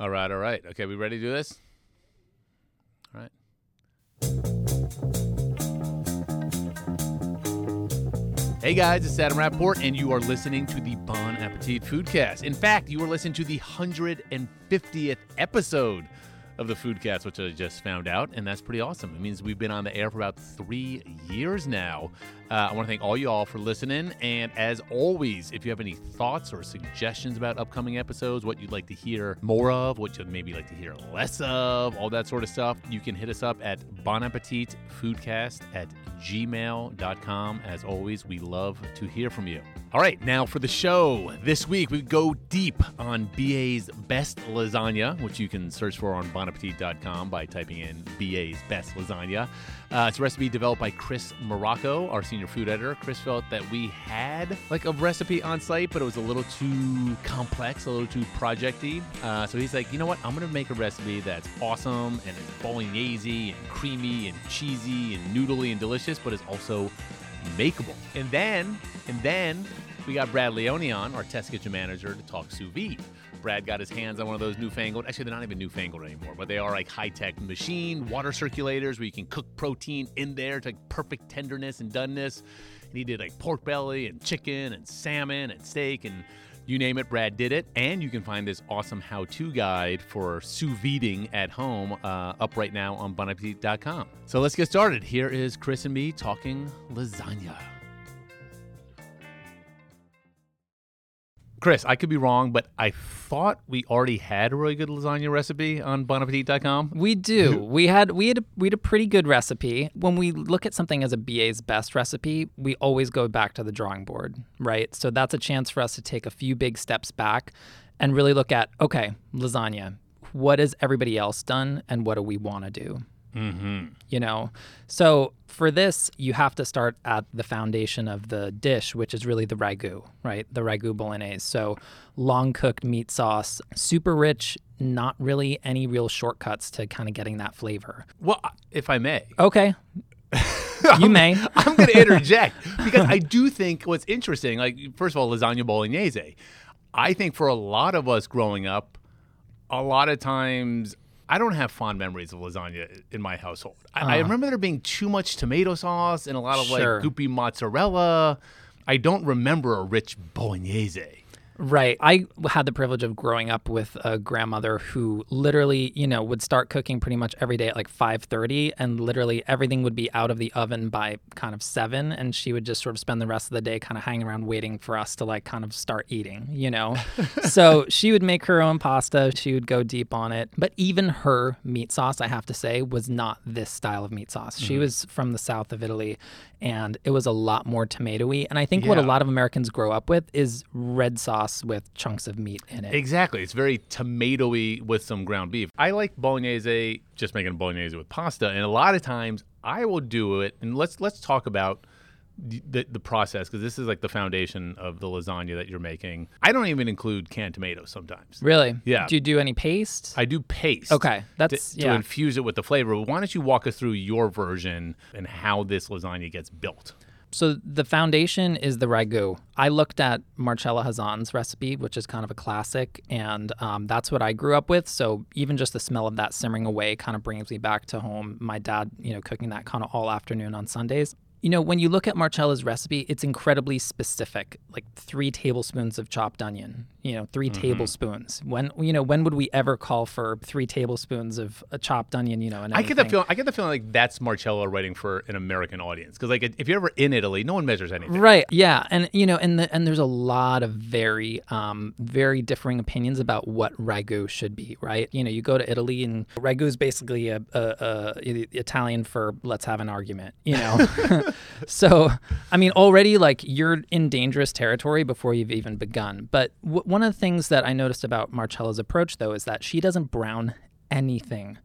All right, all right. Okay, we ready to do this? All right. Hey guys, it's Adam Rapoport, and you are listening to the Bon Appetit Foodcast. In fact, you are listening to the 150th episode of the Foodcast, which I just found out, and that's pretty awesome. It means we've been on the air for about three years now. Uh, I want to thank all y'all for listening, and as always, if you have any thoughts or suggestions about upcoming episodes, what you'd like to hear more of, what you'd maybe like to hear less of, all that sort of stuff, you can hit us up at Bon Appetit Foodcast at gmail.com. As always, we love to hear from you. All right, now for the show. This week we go deep on BA's best lasagna, which you can search for on bonappetit.com by typing in BA's best lasagna. Uh, it's a recipe developed by Chris Morocco, our senior food editor. Chris felt that we had like a recipe on site, but it was a little too complex, a little too projecty. Uh, so he's like, you know what? I'm gonna make a recipe that's awesome and it's bolognese and creamy and cheesy and noodly and delicious, but it's also makeable. And then, and then we got Brad Leone on, our test kitchen manager, to talk sous vide. Brad got his hands on one of those newfangled, actually, they're not even newfangled anymore, but they are like high tech machine water circulators where you can cook protein in there to like perfect tenderness and doneness. And he did like pork belly and chicken and salmon and steak and you name it, Brad did it. And you can find this awesome how to guide for sous videing at home uh, up right now on bonappetit.com. So let's get started. Here is Chris and me talking lasagna. Chris, I could be wrong, but I thought we already had a really good lasagna recipe on bonappetit.com. We do. we had we had a, we had a pretty good recipe. When we look at something as a BA's best recipe, we always go back to the drawing board, right? So that's a chance for us to take a few big steps back and really look at okay, lasagna. What has everybody else done, and what do we want to do? Mm-hmm. you know? So for this you have to start at the foundation of the dish which is really the ragu right? The ragu bolognese. So long cooked meat sauce super rich not really any real shortcuts to kind of getting that flavor. Well, if I may, okay. You may. I'm going to interject because I do think what's interesting, like, first of all, lasagna bolognese. I think for a lot of us growing up, a lot of times I don't have fond memories of lasagna in my household. I, I uh. remember there being too much tomato sauce and a lot of Sure. like goopy mozzarella. I don't remember a rich bolognese. Right. I had the privilege of growing up with a grandmother who literally, you know, would start cooking pretty much every day at like 5:30 and literally everything would be out of the oven by kind of 7 and she would just sort of spend the rest of the day kind of hanging around waiting for us to like kind of start eating, you know. so she would make her own pasta, she would go deep on it, but even her meat sauce, I have to say, was not this style of meat sauce. She mm-hmm. was from the south of Italy and it was a lot more tomatoey and I think what a lot of Americans grow up with is red sauce with chunks of meat in it. Exactly. It's very tomatoey with some ground beef. I like bolognese, just making bolognese with pasta, and a lot of times I will do it. And let's let's talk about the the, process because this is like the foundation of the lasagna that you're making. I don't even include canned tomatoes sometimes. Really? Yeah. Do you do any paste? I do paste. Okay, To, that's to yeah. infuse it with the flavor. Why don't you walk us through your version and how this lasagna gets built? So the foundation is the ragu. I looked at Marcella Hazan's recipe, which is kind of a classic, and um, that's what I grew up with. So even just the smell of that simmering away kind of brings me back to home. My dad, you know, cooking that kind of all afternoon on Sundays. You know, when you look at Marcella's recipe, it's incredibly specific, like three tablespoons of chopped onion, you know, 3 tablespoons. When, you know, when would we ever call for three tablespoons of a chopped onion, you know, and I get the feeling. I get the feeling like that's Marcella writing for an American audience because like if you're ever in Italy, no one measures anything. Right. Yeah. And you know, and the, and there's a lot of very um very differing opinions about what ragu should be. Right. You know, you go to Italy and ragu is basically a, a, a Italian for let's have an argument. You know. so, I mean, already like you're in dangerous territory before you've even begun. But w- one of the things that I noticed about Marcella's approach though is that she doesn't brown anything.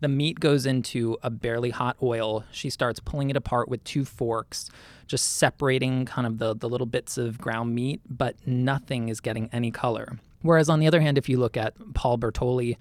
The meat goes into a barely hot oil. She starts pulling it apart with two forks, just separating kind of the, the little bits of ground meat, but nothing is getting any color. Whereas on the other hand, if you look at Paul Bertolli,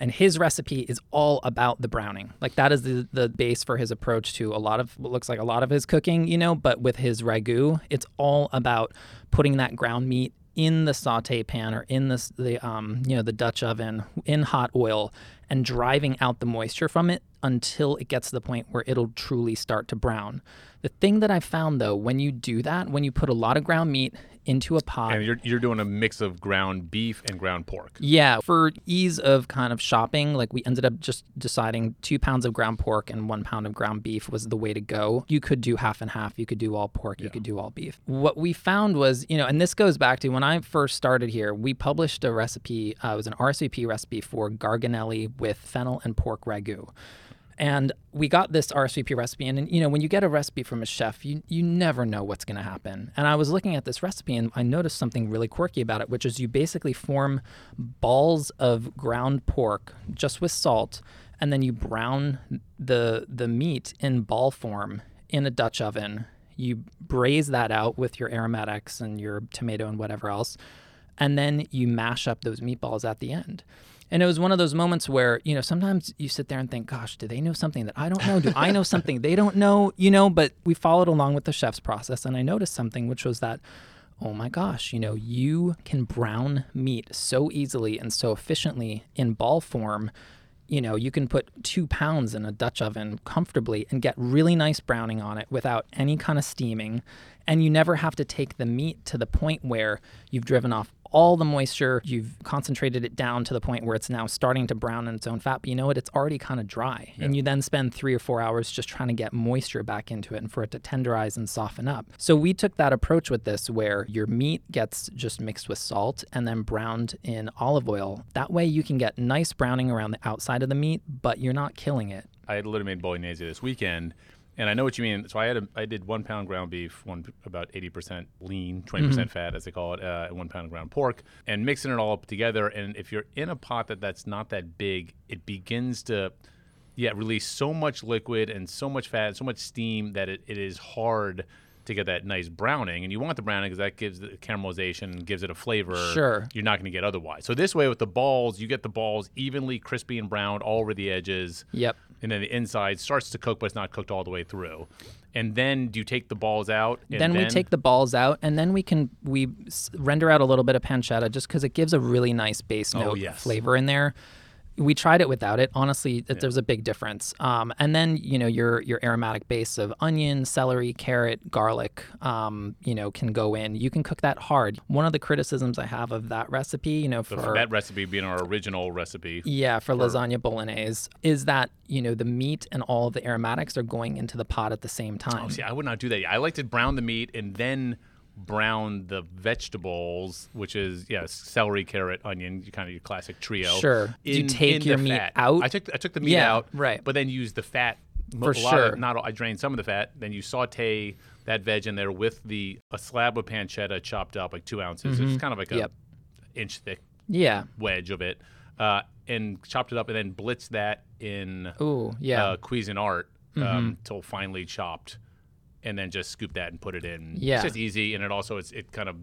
and his recipe is all about the browning. Like that is the, the base for his approach to a lot of what looks like a lot of his cooking, you know, but with his ragu, it's all about putting that ground meat in the saute pan or in this the um you know the Dutch oven in hot oil and driving out the moisture from it until it gets to the point where it'll truly start to brown. The thing that I found though, when you do that, when you put a lot of ground meat into a pot. And you're, you're doing a mix of ground beef and ground pork. Yeah, for ease of kind of shopping, like we ended up just deciding two pounds of ground pork and one pound of ground beef was the way to go. You could do half and half. You could do all pork. You could do all beef. What we found was, you know, and this goes back to when I first started here, we published a recipe. Uh, it was an RSVP recipe for garganelli with fennel and pork ragu. And we got this RSVP recipe, and, and you know when you get a recipe from a chef, you you never know what's going to happen. And I was looking at this recipe, and I noticed something really quirky about it, which is you basically form balls of ground pork just with salt, and then you brown the the meat in ball form in a Dutch oven. You braise that out with your aromatics and your tomato and whatever else, and then you mash up those meatballs at the end. And it was one of those moments where, you know, sometimes you sit there and think, gosh, do they know something that I don't know? Do I know something they don't know? You know, but we followed along with the chef's process. And I noticed something, which was that, oh my gosh, you know, you can brown meat so easily and so efficiently in ball form. You know, you can put two pounds in a Dutch oven comfortably and get really nice browning on it without any kind of steaming. And you never have to take the meat to the point where you've driven off all the moisture. You've concentrated it down to the point where it's now starting to brown in its own fat. But you know what? It's already kind of dry. Yeah. And you then spend three or four hours just trying to get moisture back into it and for it to tenderize and soften up. So we took that approach with this where your meat gets just mixed with salt and then browned in olive oil. That way you can get nice browning around the outside of the meat, but you're not killing it. I had literally made bolognese this weekend and I know what you mean. So I had a, I did one pound ground beef, one about eighty percent lean, 20 mm-hmm. percent fat, as they call it, uh, and one pound of ground pork, and mixing it all up together. And if you're in a pot that that's not that big, it begins to, yeah, release so much liquid and so much fat, and so much steam that it, it is hard to get that nice browning. And you want the browning because that gives the caramelization and gives it a flavor sure. you're not going to get otherwise. So this way with the balls, you get the balls evenly crispy and browned all over the edges. Yep and then the inside starts to cook, but it's not cooked all the way through. And then do you take the balls out? Then, then, we take the balls out, and then we can we render out a little bit of pancetta just because it gives a really nice base oh, note oh, yes. flavor in there we tried it without it. Honestly, yeah. there's a big difference. Um, and then you know your your aromatic base of onion, celery, carrot, garlic, um, you know, can go in. You can cook that hard. One of the criticisms I have of that recipe, you know, for that recipe being our original recipe, yeah, for, for lasagna bolognese, is that you know the meat and all the aromatics are going into the pot at the same time. Oh, see, I would not do that. I like to brown the meat and then brown the vegetables, which is yeah, celery, carrot, onion, kind of your classic trio. Sure. In, you take your meat fat. out? I took I took the meat yeah, out, right? But then use the fat. For sure. Of, not I drained some of the fat. Then you saute that veg in there with the a slab of pancetta chopped up, like two ounces. Mm-hmm. It's kind of like a yep. inch thick yeah wedge of it, uh, and chopped it up, and then blitz that in Ooh, yeah. uh, Cuisinart um, mm-hmm. till finely chopped and then just scoop that and put it in. Yeah, it's just easy, and it also it's it kind of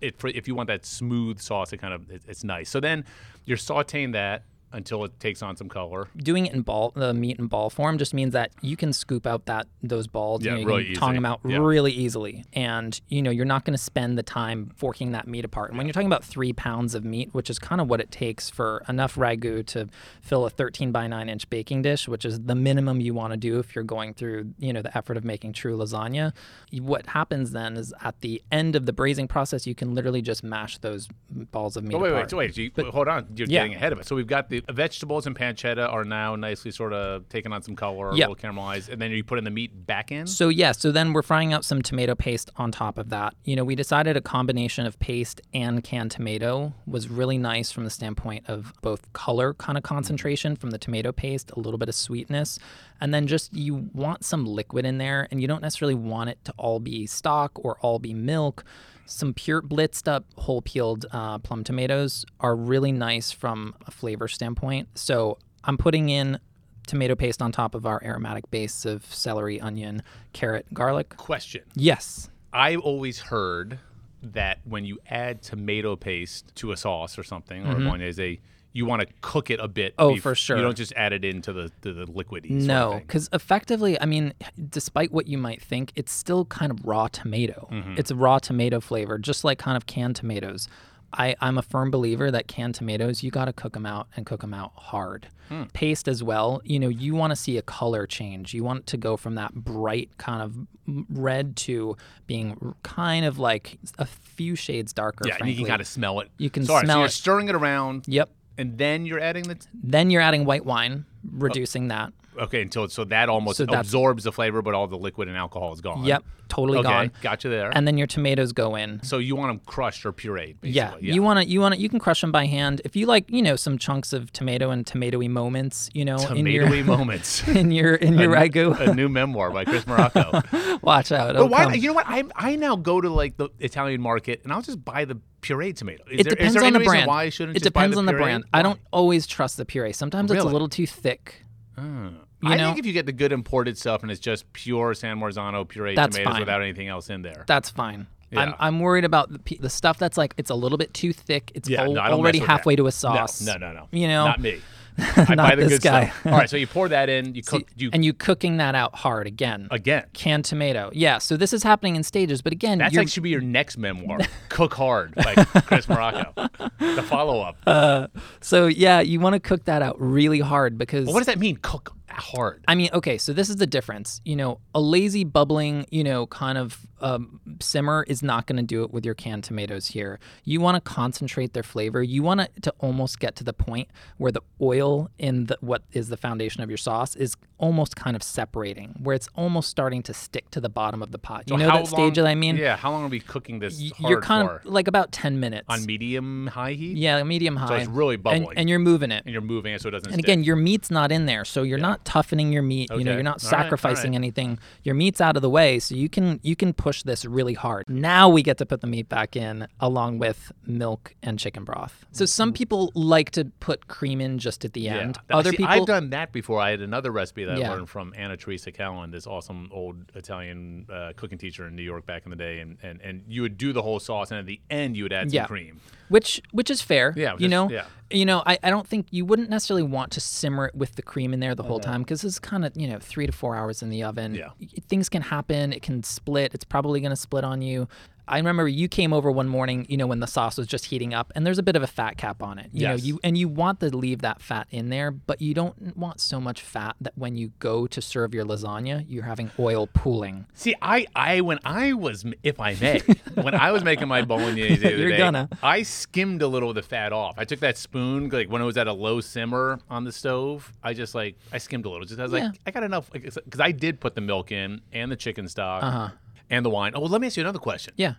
it if you want that smooth sauce, it kind of it, it's nice. So then you're sautéing that until it takes on some color. Doing it in ball, the meat in ball form, just means that you can scoop out that those balls. Yeah, you, know, you really can easy. tong them out yeah. really easily, and you know you're not going to spend the time forking that meat apart. And when you're talking about three pounds of meat, which is kind of what it takes for enough ragu to fill a 13 by 9 inch baking dish, which is the minimum you want to do if you're going through you know the effort of making true lasagna. What happens then is at the end of the braising process, you can literally just mash those balls of meat. Oh, wait, apart. wait, wait, wait. But, hold on, you're yeah. getting ahead of it. So we've got the vegetables and pancetta are now nicely sort of taking on some color, yep. a little caramelized, and then you put in the meat back in. So yeah, so then we're frying up some tomato paste on top of that. You know, we decided a combination of paste and canned tomato was really nice from the standpoint of both color kind of mm-hmm. concentration from the tomato paste, a little bit of sweetness, and then just you want some liquid in there, and you don't necessarily want it to all be stock or all be milk some pure blitzed up whole peeled uh, plum tomatoes are really nice from a flavor standpoint. So I'm putting in tomato paste on top of our aromatic base of celery, onion, carrot, garlic. Question. Yes. I always heard that when you add tomato paste to a sauce or something, mm-hmm. or bolognese, you want to cook it a bit. Oh, bef- for sure. You don't just add it into the the, the liquidy. sort of No, because effectively, I mean, despite what you might think, it's still kind of raw tomato. Mm-hmm. It's a raw tomato flavor, just like kind of canned tomatoes. I, I'm a firm believer that canned tomatoes, you got to cook them out and cook them out hard. Hmm. Paste as well, you know, you want to see a color change. You want to go from that bright kind of red to being kind of like a few shades darker. Yeah, and frankly. you can kind of smell it. You can Sorry, so smell you're it. stirring it around, Yep. And then you're adding the. T- Then you're adding white wine, reducing that. Okay, until so that almost So absorbs the flavor, but all the liquid and alcohol is gone. Yep, totally Okay, gone. gotcha there. And then your tomatoes go in. so you want them crushed or pureed, basically. Yeah, you want to you want to you can crush them by hand if you like. You know, some chunks of tomato and tomatoey moments. You know, in your tomatoey moments. in your in your ragu. a new memoir by Chris Morocco. Watch out! but why? come. You know what? I I now go to like the Italian market and I'll just buy the pureed tomato. Is It there, is depends there on any the brand. Why I shouldn't it just buy depends the on the brand. I don't always trust the puree. Sometimes it's a little too thick. I You know? think if you get the good imported stuff and it's just pure San Marzano pureed That's tomatoes fine. without anything else in there. That's fine. I'm, I'm worried about the, the stuff that's like it's a little bit too thick. It's Yeah, al- no, already with that. halfway to a sauce. No, no, no. no. You know, not me. I buy the good guy. stuff. All right, so you pour that in. You cook. You and you cooking that out hard again. again. Canned tomato. Yeah. So this is happening in stages, but again, that like should be your next memoir. Cook hard, by Chris Morocco. The follow up. Uh, so yeah, you want to cook that out really hard because what does that mean? Cook hard. I mean, okay, so this is the difference. You know, a lazy bubbling, you know, kind of um, simmer is not going to do it with your canned tomatoes here. You want to concentrate their flavor. You want it to almost get to the point where the oil in the, what is the foundation of your sauce is almost kind of separating, where it's almost starting to stick to the bottom of the pot. You So know that stage that I mean? Yeah. How long are we cooking this Y- hard You're kind for? of like about 10 minutes. on medium high heat. yeah, medium high. So it's really and, bubbling. and you're moving it. and you're moving it so it doesn't. And stick. again, your meat's not in there, so you're not toughening your meat. You know, you're not All right, all sacrificing right. anything. Your meat's out of the way, so you can you can push this really hard. Now we get to put the meat back in along with milk and chicken broth. So some people like to put cream in just at the end. Th- Other see, people I've done that before. I had another recipe that Yeah. I learned from Anna Teresa Callen, this awesome old Italian uh, cooking teacher in New York back in the day, and, and and you would do the whole sauce, and at the end you would add some Yeah. cream. which which is fair. Yeah, you know, yeah. You know, I, I don't think you wouldn't necessarily want to simmer it with the cream in there the whole Uh-huh. time because it's kind of you know three to four hours in the oven. Yeah. Things can happen. It can split. It's probably going to split on you. I remember you came over one morning, you know, when the sauce was just heating up, and there's a bit of a fat cap on it. You know, you and you want to leave that fat in there, but you don't want so much fat that when you go to serve your lasagna, you're having oil pooling. See, I, I when I was, if I may, when I was making my bolognese the other You're day, gonna. I skimmed a little of the fat off. I took that spoon, like when it was at a low simmer on the stove. I just like I skimmed a little. Just I was Yeah. like, I got enough because I did put the milk in and the chicken stock Uh-huh. And the wine. Oh, well, let me ask you another question. Yeah.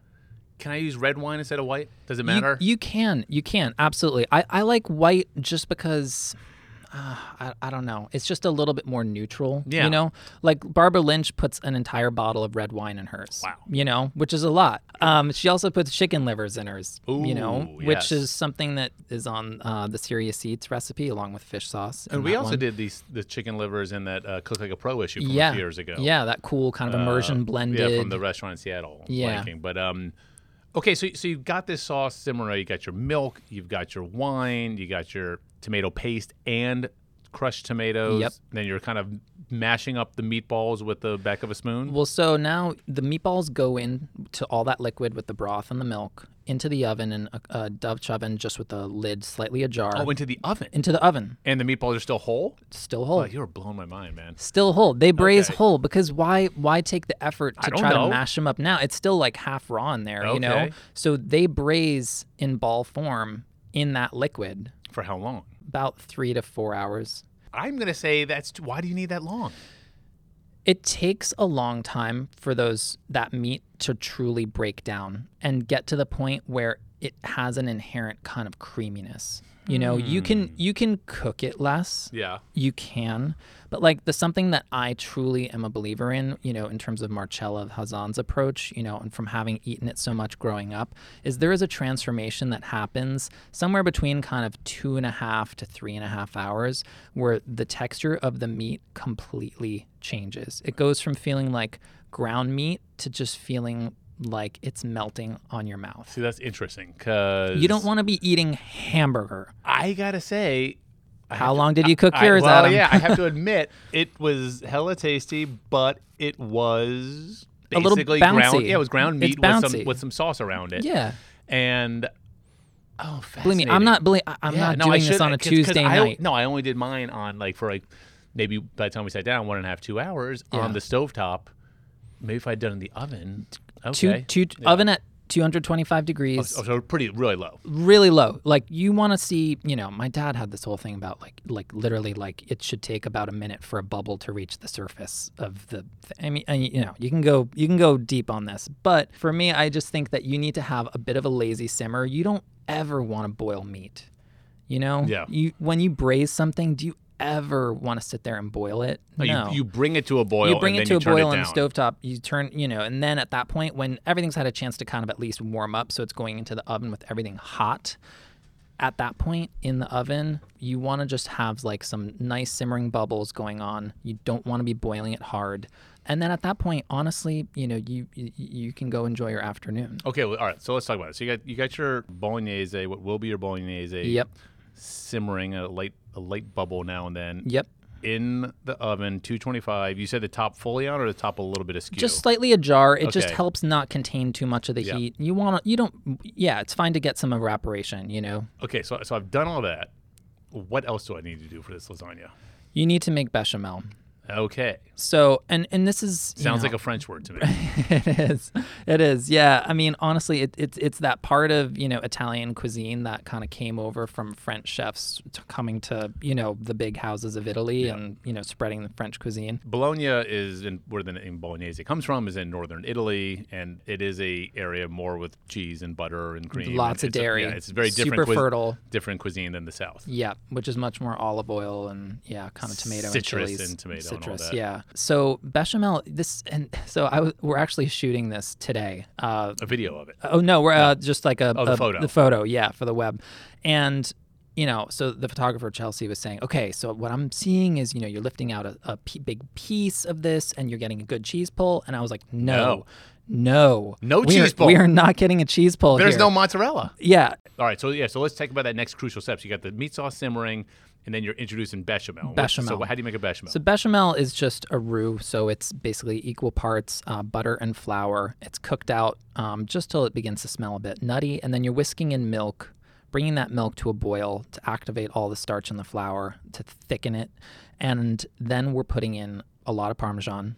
Can I use red wine instead of white? Does it You- matter? You, can, you can, absolutely. I, I like white just because. Uh, I, I don't know. It's just a little bit more neutral. Yeah. You know, like Barbara Lynch puts an entire bottle of red wine in hers. Wow. You know, which is a lot. Um, she also puts chicken livers in hers. you know, which yes. is something that is on uh, the Serious Eats recipe along with fish sauce. and we also one. did these the chicken livers in that uh, Cook Like a Pro issue from yeah. a few years ago. Yeah, that cool kind of immersion Uh, blended. Yeah, from the restaurant in Seattle. Yeah. blanking. But um, okay, so so you've got this sauce simmering. You got your milk, you've got your wine, you got your tomato paste and crushed tomatoes. Yep. Then you're kind of mashing up the meatballs with the back of a spoon. Well, so now the meatballs go in to all that liquid with the broth and the milk into the oven in a, a Dutch oven, just with the lid slightly ajar. oh, into the oven. into the oven, And the meatballs are still whole. still whole. Oh, you're blowing my mind, man. Still whole. They braise Okay. whole because why? Why take the effort to try know. to mash them up now? It's still like half raw in there, you know. Okay. So they braise in ball form in that liquid For how long? About three to four hours. I'm gonna say that's why do you need that long? It takes a long time for those that meat to truly break down and get to the point where it has an inherent kind of creaminess. You know, you can hmm. you can cook it less. Yeah. You can, but like the something that I truly am a believer in, you know, in terms of Marcella Hazan's approach, you know, and from having eaten it so much growing up, is there is a transformation that happens somewhere between kind of two and a half to three and a half hours, where the texture of the meat completely changes. It goes from feeling like ground meat to just feeling like it's melting on your mouth. See, that's interesting because You don't want to be eating hamburger. I gotta say, I How have to- long did you cook I- yours, well, Adam? yeah, I have to admit it was hella tasty, but it was A little basically ground. bouncy. Yeah, it was ground meat with some with some sauce around it. Yeah. and oh, Believe me, I'm not. Believe, I'm Yeah, not no, doing this on a 'cause- 'cause Tuesday I, night. No, I only did mine on like for like maybe by the time we sat down, one and a half, two hours Yeah. on the stovetop. Maybe if I'd done it in the oven. Two, Okay. two oven at 225 degrees. Oh, so pretty really low. really low. Like you want to see, you know, my dad had this whole thing about like like literally like it should take about a minute for a bubble to reach the surface of the th- I mean, and, you know, you can go you can go deep on this, but for me I just think that you need to have a bit of a lazy simmer. You don't ever want to boil meat. You know? Yeah. You when you braise something, do you ever want to sit there and boil it? No, no. You, you bring it to a boil. you bring it to a boil on the stovetop you turn you know and then at that point when everything's had a chance to kind of at least warm up so it's going into the oven with everything hot at that point in the oven you want to just have like some nice simmering bubbles going on you don't want to be boiling it hard and then at that point honestly you know you you, you can go enjoy your afternoon Okay, well, all right. So let's talk about it. So you got you got your bolognese, what will be your bolognese, yep simmering a light a light bubble now and then yep in the oven, 225. You said the top fully on or the top a little bit askew? just slightly ajar it just Okay. helps not contain too much of the Yeah. heat you want to you don't yeah it's fine to get some evaporation you know okay. So so I've done all that. What else do I need to do for this lasagna? you need to make bechamel Okay, So, and and this is sounds know, like a French word to me. it is, it is, yeah. I mean, honestly, it, it's it's that part of you know Italian cuisine that kind of came over from French chefs to coming to you know the big houses of Italy and you know spreading the French cuisine. Bologna is in where the name bolognese comes from is in northern Italy, and it is a area more with cheese and butter and cream. Lots and of it's a- dairy. yeah, it's very super different, cuis- fertile. different cuisine than the south. Yeah, which is much more olive oil and yeah, kind of tomato Citrus and chilies. and tomato Citrus, yeah. So bechamel, this and so I we're actually shooting this today. Uh, A video of it. Oh no, we're uh, just like a, Oh, the a- photo. The photo, yeah, for the web, and you know, so the photographer Chelsea was saying, okay, so what I'm seeing is, you know, you're lifting out a, a p- big piece of this, and you're getting a good cheese pull, and I was like, no, no, No we are- cheese pull. We are not getting a cheese pull. There's here. no mozzarella. yeah, All right, so yeah, so let's talk about that next crucial steps. So you got the meat sauce simmering, and then you're introducing bechamel. Bechamel. So how do you make a bechamel? So bechamel is just a roux, so it's basically equal parts uh, butter and flour. It's cooked out um, just till it begins to smell a bit nutty, and then you're whisking in milk, bringing that milk to a boil to activate all the starch in the flour to thicken it, and then we're putting in a lot of parmesan.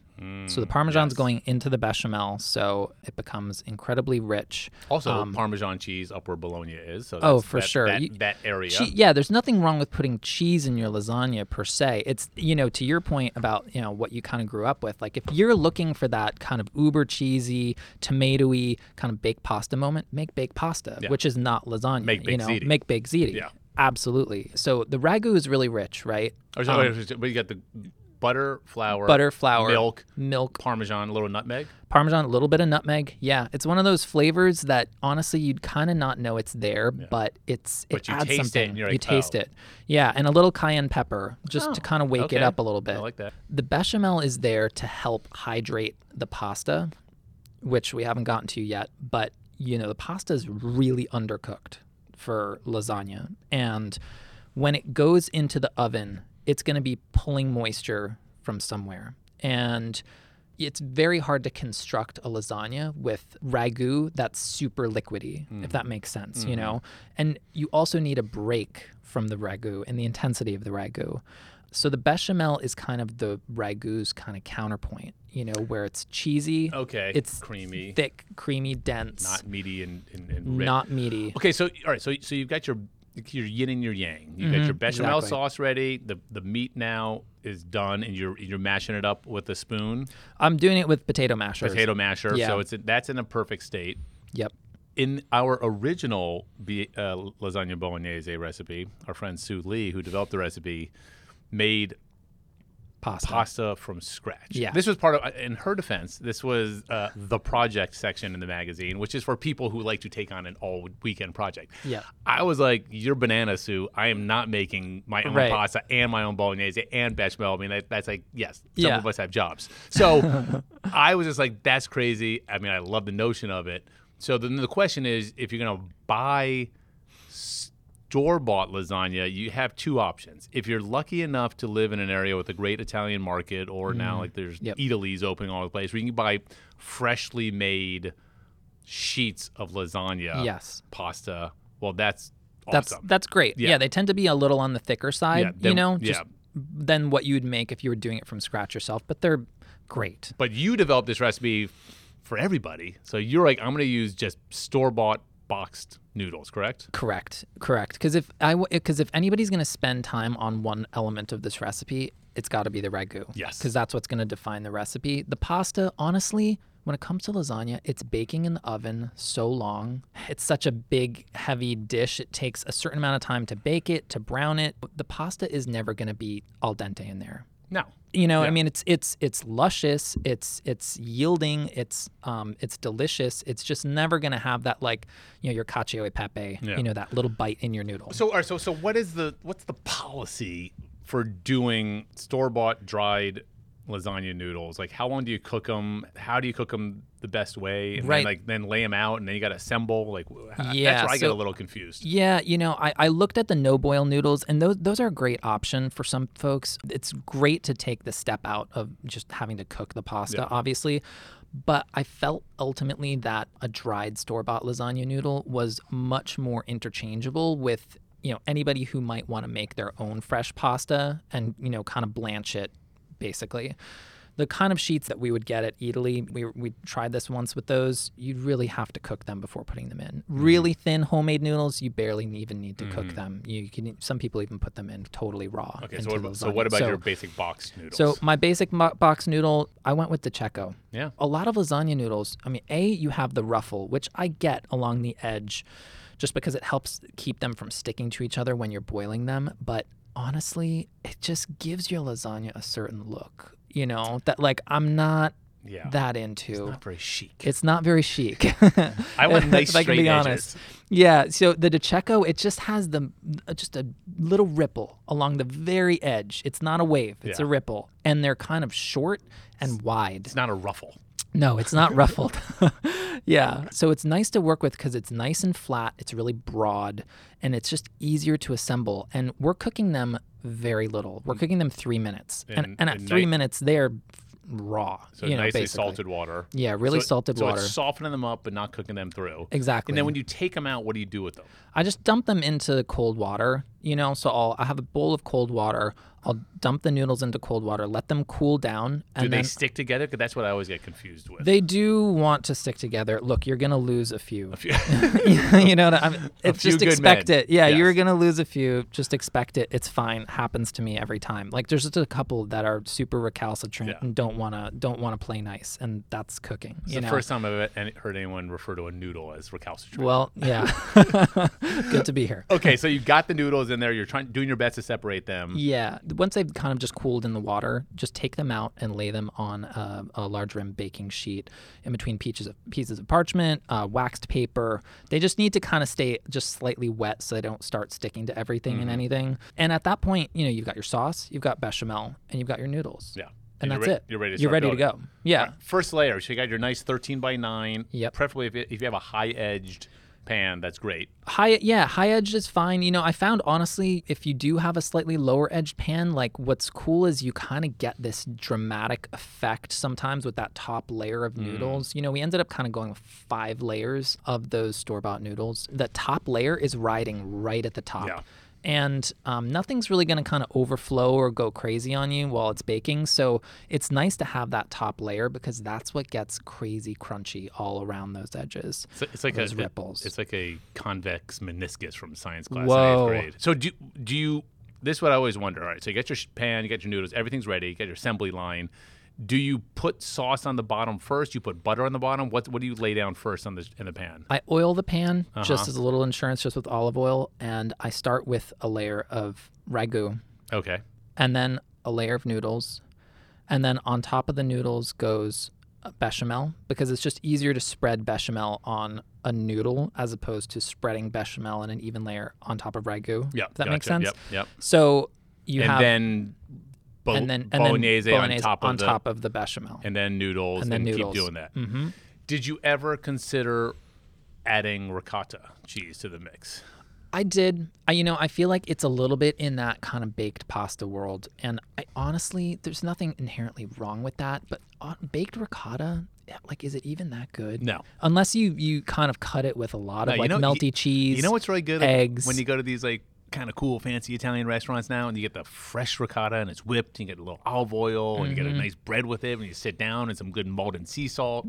So the parmesan's Mm, yes. going into the bechamel, so it becomes incredibly rich. also, Parmesan cheese up where bologna is. So um, Oh, for that- sure. That, You- that area. Che- yeah, there's nothing wrong with putting cheese in your lasagna per se. It's you know to your point about you know what you kind of grew up with. Like if you're looking for that kind of uber cheesy, tomatoey kind of baked pasta moment, make baked pasta, Yeah. which is not lasagna. Make you baked know, ziti. make baked ziti. Yeah. absolutely. So the ragu is really rich, right? So- but you got the butter, flour, Butter, flour, milk, milk, Parmesan, a little nutmeg. Parmesan, a little bit of nutmeg. Yeah, it's one of those flavors that honestly you'd kind of not know it's there, but it's But it you adds taste it something. and you're you oh. taste oh. it. Yeah, and a little cayenne pepper just to Oh, kind of wake okay. it up a little bit. I like that. The bechamel is there to help hydrate the pasta, which we haven't gotten to yet, but you know, the pasta is really undercooked for lasagna. And when it goes into the oven, it's going to be pulling moisture from somewhere. And it's very hard to construct a lasagna with ragu that's super liquidy, if that mm. makes sense, you mm-hmm. know? And you also need a break from the ragu and the intensity of the ragu. So the bechamel is kind of the ragu's kind of counterpoint, you know, where it's cheesy, Okay. It's creamy, thick, creamy, dense, not meaty and, and, and rich. not meaty. Okay, so all right, so so you've got your your yin and your yang. You got your bechamel Mm-hmm. exactly. sauce ready. The the meat now is done, and you're you're mashing it up with a spoon, I'm doing it with potato mashers. potato masher. Yeah. So it's that's in a perfect state. Yep. In our original be, uh, lasagna bolognese recipe, our friend Sue Lee, who developed the recipe, made pasta. pasta from scratch. Yeah. This was part of, in her defense, this was uh, the project section in the magazine, which is for people who like to take on an all weekend project. Yeah. I was like, you're banana, Sue. I am not making my own Right. pasta and my own bolognese and bechamel. I mean, that, that's like, yes, some Yeah. of us have jobs. So I was just like, that's crazy. I mean, I love the notion of it. So then the question is, if you're going to buy store bought lasagna, you have two options. If you're lucky enough to live in an area with a great Italian market, or now mm. like there's Yep. Eataly's opening all over the place, where you can buy freshly made sheets of lasagna Yes. pasta. Well, that's That's awesome. that's great. Yeah. Yeah. they tend to be a little on the thicker side, Yeah, you know, just yeah. than what you'd make if you were doing it from scratch yourself. But they're great. but you developed this recipe for everybody. So you're like, I'm going to use just store bought boxed noodles, correct? Correct, correct. Because if I because if anybody's going to spend time on one element of this recipe, it's got to be the ragu. Yes. because that's what's going to define the recipe. The pasta, honestly, when it comes to lasagna, it's baking in the oven so long. It's such a big, heavy dish. It takes a certain amount of time to bake it, to brown it. The pasta is never going to be al dente in there. No. You know, Yeah. I mean, it's it's it's luscious. It's it's yielding. It's um it's delicious. It's just never gonna have that like you know your cacio e pepe. Yeah. You know that little bite in your noodle. So, all right, so, so what is the what's the policy for doing store bought dried lasagna noodles? Like, how long do you cook them? How do you cook them the best way? And Right. Then, like, then lay them out, and then you got to assemble. Like, wh- that's Yeah, where I get a little confused. Yeah, you know, I, I looked at the no boil noodles, and those those are a great option for some folks. It's great to take the step out of just having to cook the pasta, Yeah. obviously. But I felt ultimately that a dried store bought lasagna noodle was much more interchangeable with you know anybody who might want to make their own fresh pasta and you know kind of blanch it basically the kind of sheets that we would get at Eataly, we, we tried this once with those. You'd really have to cook them before putting them in. Mm. Really thin homemade noodles, you barely even need to cook mm. them. You can some people even put them in totally raw. Okay, so what, about, so what about So- your basic box noodles? so my basic mo- box noodle, I went with DeCecco. yeah, A lot of lasagna noodles, I mean, A, you have the ruffle, which I get along the edge just because it helps keep them from sticking to each other when you're boiling them. But honestly, it just gives your lasagna a certain look, you know, that like I'm not yeah, that into. It's not very chic. It's not very chic. I want nice if I can be edges. honest. Yeah, so the DeCecco, it just has the just a little ripple along the very edge. It's not a wave; it's Yeah. a ripple, and they're kind of short and wide. It's not a ruffle. No, it's not ruffled. Yeah. So it's nice to work with because it's nice and flat. It's really broad and it's just easier to assemble. And we're cooking them very little. We're mm. cooking them three minutes. And- And, and at and three minutes, they're raw. So you know, nicely basically. salted water. Yeah, really So- salted so water. it's softening them up but not cooking them through. Exactly. And then when you take them out, what do you do with them? I just dump them into cold water, you know. So I'll I have a bowl of cold water. I'll dump the noodles into cold water, let them cool down, Do and they stick together? Because that's what I always get confused with. they do want to stick together. Look, you're gonna lose a few. A few- you know what I mean? It's just expect men. it. Yeah, Yes. you're gonna lose a few. Just expect it. It's fine. Happens to me every time. Like there's just a couple that are super recalcitrant Yeah. and don't wanna don't wanna play nice, and that's cooking. It's the know? first time I've heard anyone refer to a noodle as recalcitrant. Well, yeah. Good to be here. okay, so you've got the noodles in there. You're trying doing your best to separate them. Yeah. Once they've kind of just cooled in the water, just take them out and lay them on a, a large rim baking sheet in between pieces of pieces of parchment, uh, waxed paper. They just need to kind of stay just slightly wet so they don't start sticking to everything Mm-hmm. and anything. And at that point, you know, you've got your sauce, you've got bechamel, and you've got your noodles. Yeah. And you're that's re- it. You're ready to You're ready to go. Yeah. Right, First layer. So you got your nice 13 by 9. Yeah. Preferably if, you- if you have a high edged pan, that's great. High, yeah, high edge is fine. You know, I found honestly, if you do have a slightly lower edged pan, like what's cool is you kind of get this dramatic effect sometimes with that top layer Mm. of noodles. You know, we ended up kind of going with five layers of those store bought noodles. The top layer is riding right at the top. Yeah. And um, nothing's really going to kind of overflow or go crazy on you while it's baking. So it's nice to have that top layer because that's what gets crazy crunchy all around those edges. It's, it's like Those a, ripples. It's like a convex meniscus from science class Whoa. in eighth grade. So do do you? This is what I always wonder. All right, so you get your pan, you get your noodles, everything's ready. You get your assembly line. Do you put sauce on the bottom first? You put butter on the bottom. What what do you lay down first on the in the pan? I oil the pan Uh-huh. just as a little insurance, just with olive oil, and I start with a layer of ragu, Okay. and then a layer of noodles, And then on top of the noodles goes bechamel because it's just easier to spread bechamel on a noodle as opposed to spreading bechamel in an even layer on top of ragu. Does that make gotcha. sense? Yep. Yep. So you and have then bo- and then and bolognese, then on top of on the top of the bechamel. and then noodles And then keep noodles. doing that. hmm Did you ever consider adding ricotta cheese to the mix? I did. I you know I feel like it's a little bit in that kind of baked pasta world, and I honestly there's nothing inherently wrong with that. But uh, baked ricotta, like, is it even that good? No. Unless you you kind of cut it with a lot No, of you like know- melty you- cheese. You know what's really good? eggs. When you go to these like kind of cool fancy Italian restaurants now and you get the fresh ricotta and it's whipped, and you get a little olive oil and you Mm-hmm. get a nice bread with it and you sit down and some good Maldon sea salt.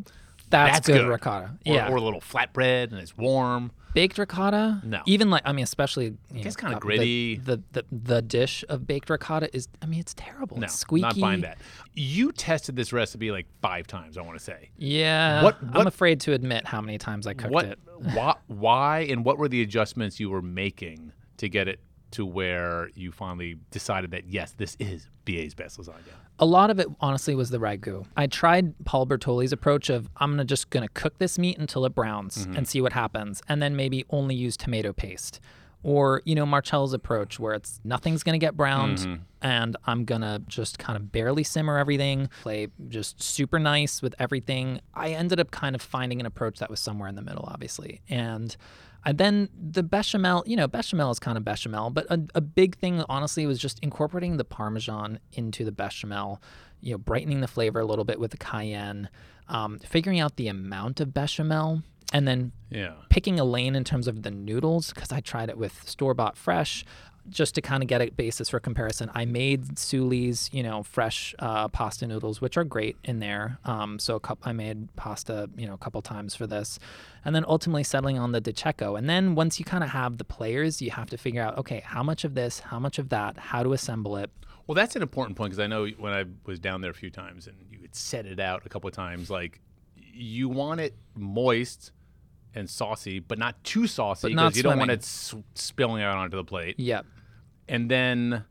That's, that's good, good. ricotta. Or, yeah. or a little flatbread and it's warm. baked ricotta. No. Even like I mean, especially you gets kinda uh, the- gritty. The, the the dish of baked ricotta is. I mean, it's terrible. No, it's squeaky. not buying that. You tested this recipe like five times, I want to say. Yeah. What- I'm afraid to admit how many times I cooked what, it. why, why, and what were the adjustments you were making to get it to where you finally decided that yes, this is BA's best lasagna? A lot of it, honestly, was the ragu. I tried Paul Bertolli's approach of I'm gonna just gonna cook this meat until it browns Mm-hmm. and see what happens, and then maybe only use tomato paste, or you know Marcel's approach where it's nothing's gonna get browned, Mm-hmm. and I'm gonna just kind of barely simmer everything, play just super nice with everything. I ended up kind of finding an approach that was somewhere in the middle, obviously, and. I then the bechamel, you know, bechamel is kind of bechamel, but a, a big thing, honestly, was just incorporating the parmesan into the bechamel, you know, brightening the flavor a little bit with the cayenne, um, figuring out the amount of bechamel, and then Yeah. picking a lane in terms of the noodles because I tried it with store bought fresh. Just to kind of get a basis for comparison, I made Suli's, you know, fresh uh, pasta noodles, which are great in there. Um, so a cup, I made pasta, you know, a couple times for this, and then ultimately settling on the DeCecco. And then once you kind of have the players, you have to figure out, okay, how much of this, how much of that, how to assemble it. Well, that's an important point because I know when I was down there a few times and you had set it out a couple of times, like you want it moist and saucy, but not too saucy because you don't want it s- spilling out onto the plate. Yep. And then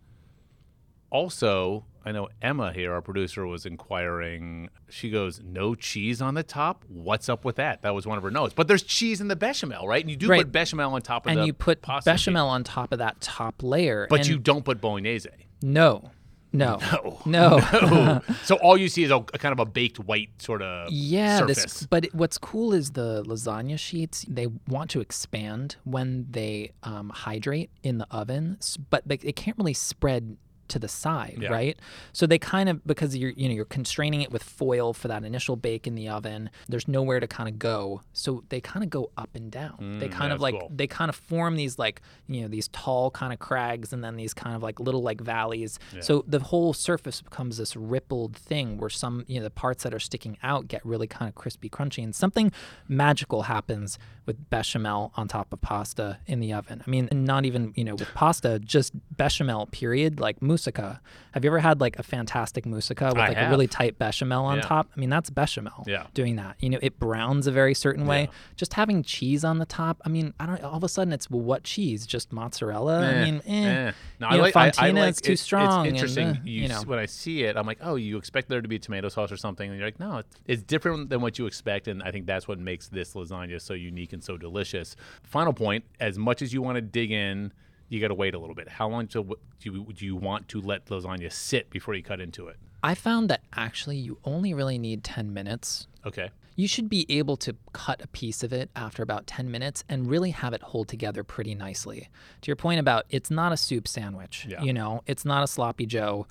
also, I know Emma here, our producer, was inquiring. She goes, "No cheese on the top. What's up with that?" That was one of her notes. But there's cheese in the bechamel, right? And you do Right. put bechamel on top of that. And the you put bechamel on top of that top layer. but and you don't put bolognese. no, no, No. no. So all you see is a, a kind of a baked white sort of Yeah, surface. this, but it- what's cool is the lasagna sheets. They want to expand when they um, hydrate in the oven, but they, they can't really spread to the side, Yeah. right? So they kind of because you're you know you're constraining it with foil for that initial bake in the oven. There's nowhere to kind of go, so they kind of go up and down. they Mm, kind of like cool. they kind of form these like you know these tall kind of crags and then these kind of like little like valleys. So the whole surface becomes this rippled thing where some you know the parts that are sticking out get really kind of crispy, crunchy, and something magical happens with bechamel on top of pasta in the oven. I mean, not even you know with pasta, just bechamel. Period. Like moussaka. Have you ever had like a fantastic moussaka with I like have. a really tight bechamel on Yeah. top? I mean, that's bechamel Yeah. doing that. You know, it browns a very certain way. Yeah. Just having cheese on the top. I mean, I don't. All of a sudden, it's well, what cheese? Just mozzarella. I Eh, mean, eh. eh. No, You know, I like, I- I Fontina, like- it's too it- strong It's interesting. uh, you, you know. when I see it, I'm like, oh, you expect there to be tomato sauce or something, and you're like, no, it's, it's different than what you expect, and I think that's what makes this lasagna so unique and so delicious. Final point: as much as you want to dig in, you got to wait a little bit. How long to, do you do you want to let lasagna sit before you cut into it? I found that actually you only really need 10 minutes. Okay. You should be able to cut a piece of it after about 10 minutes and really have it hold together pretty nicely. To your point about it's not a soup sandwich, Yeah. you know, it's not a sloppy joe.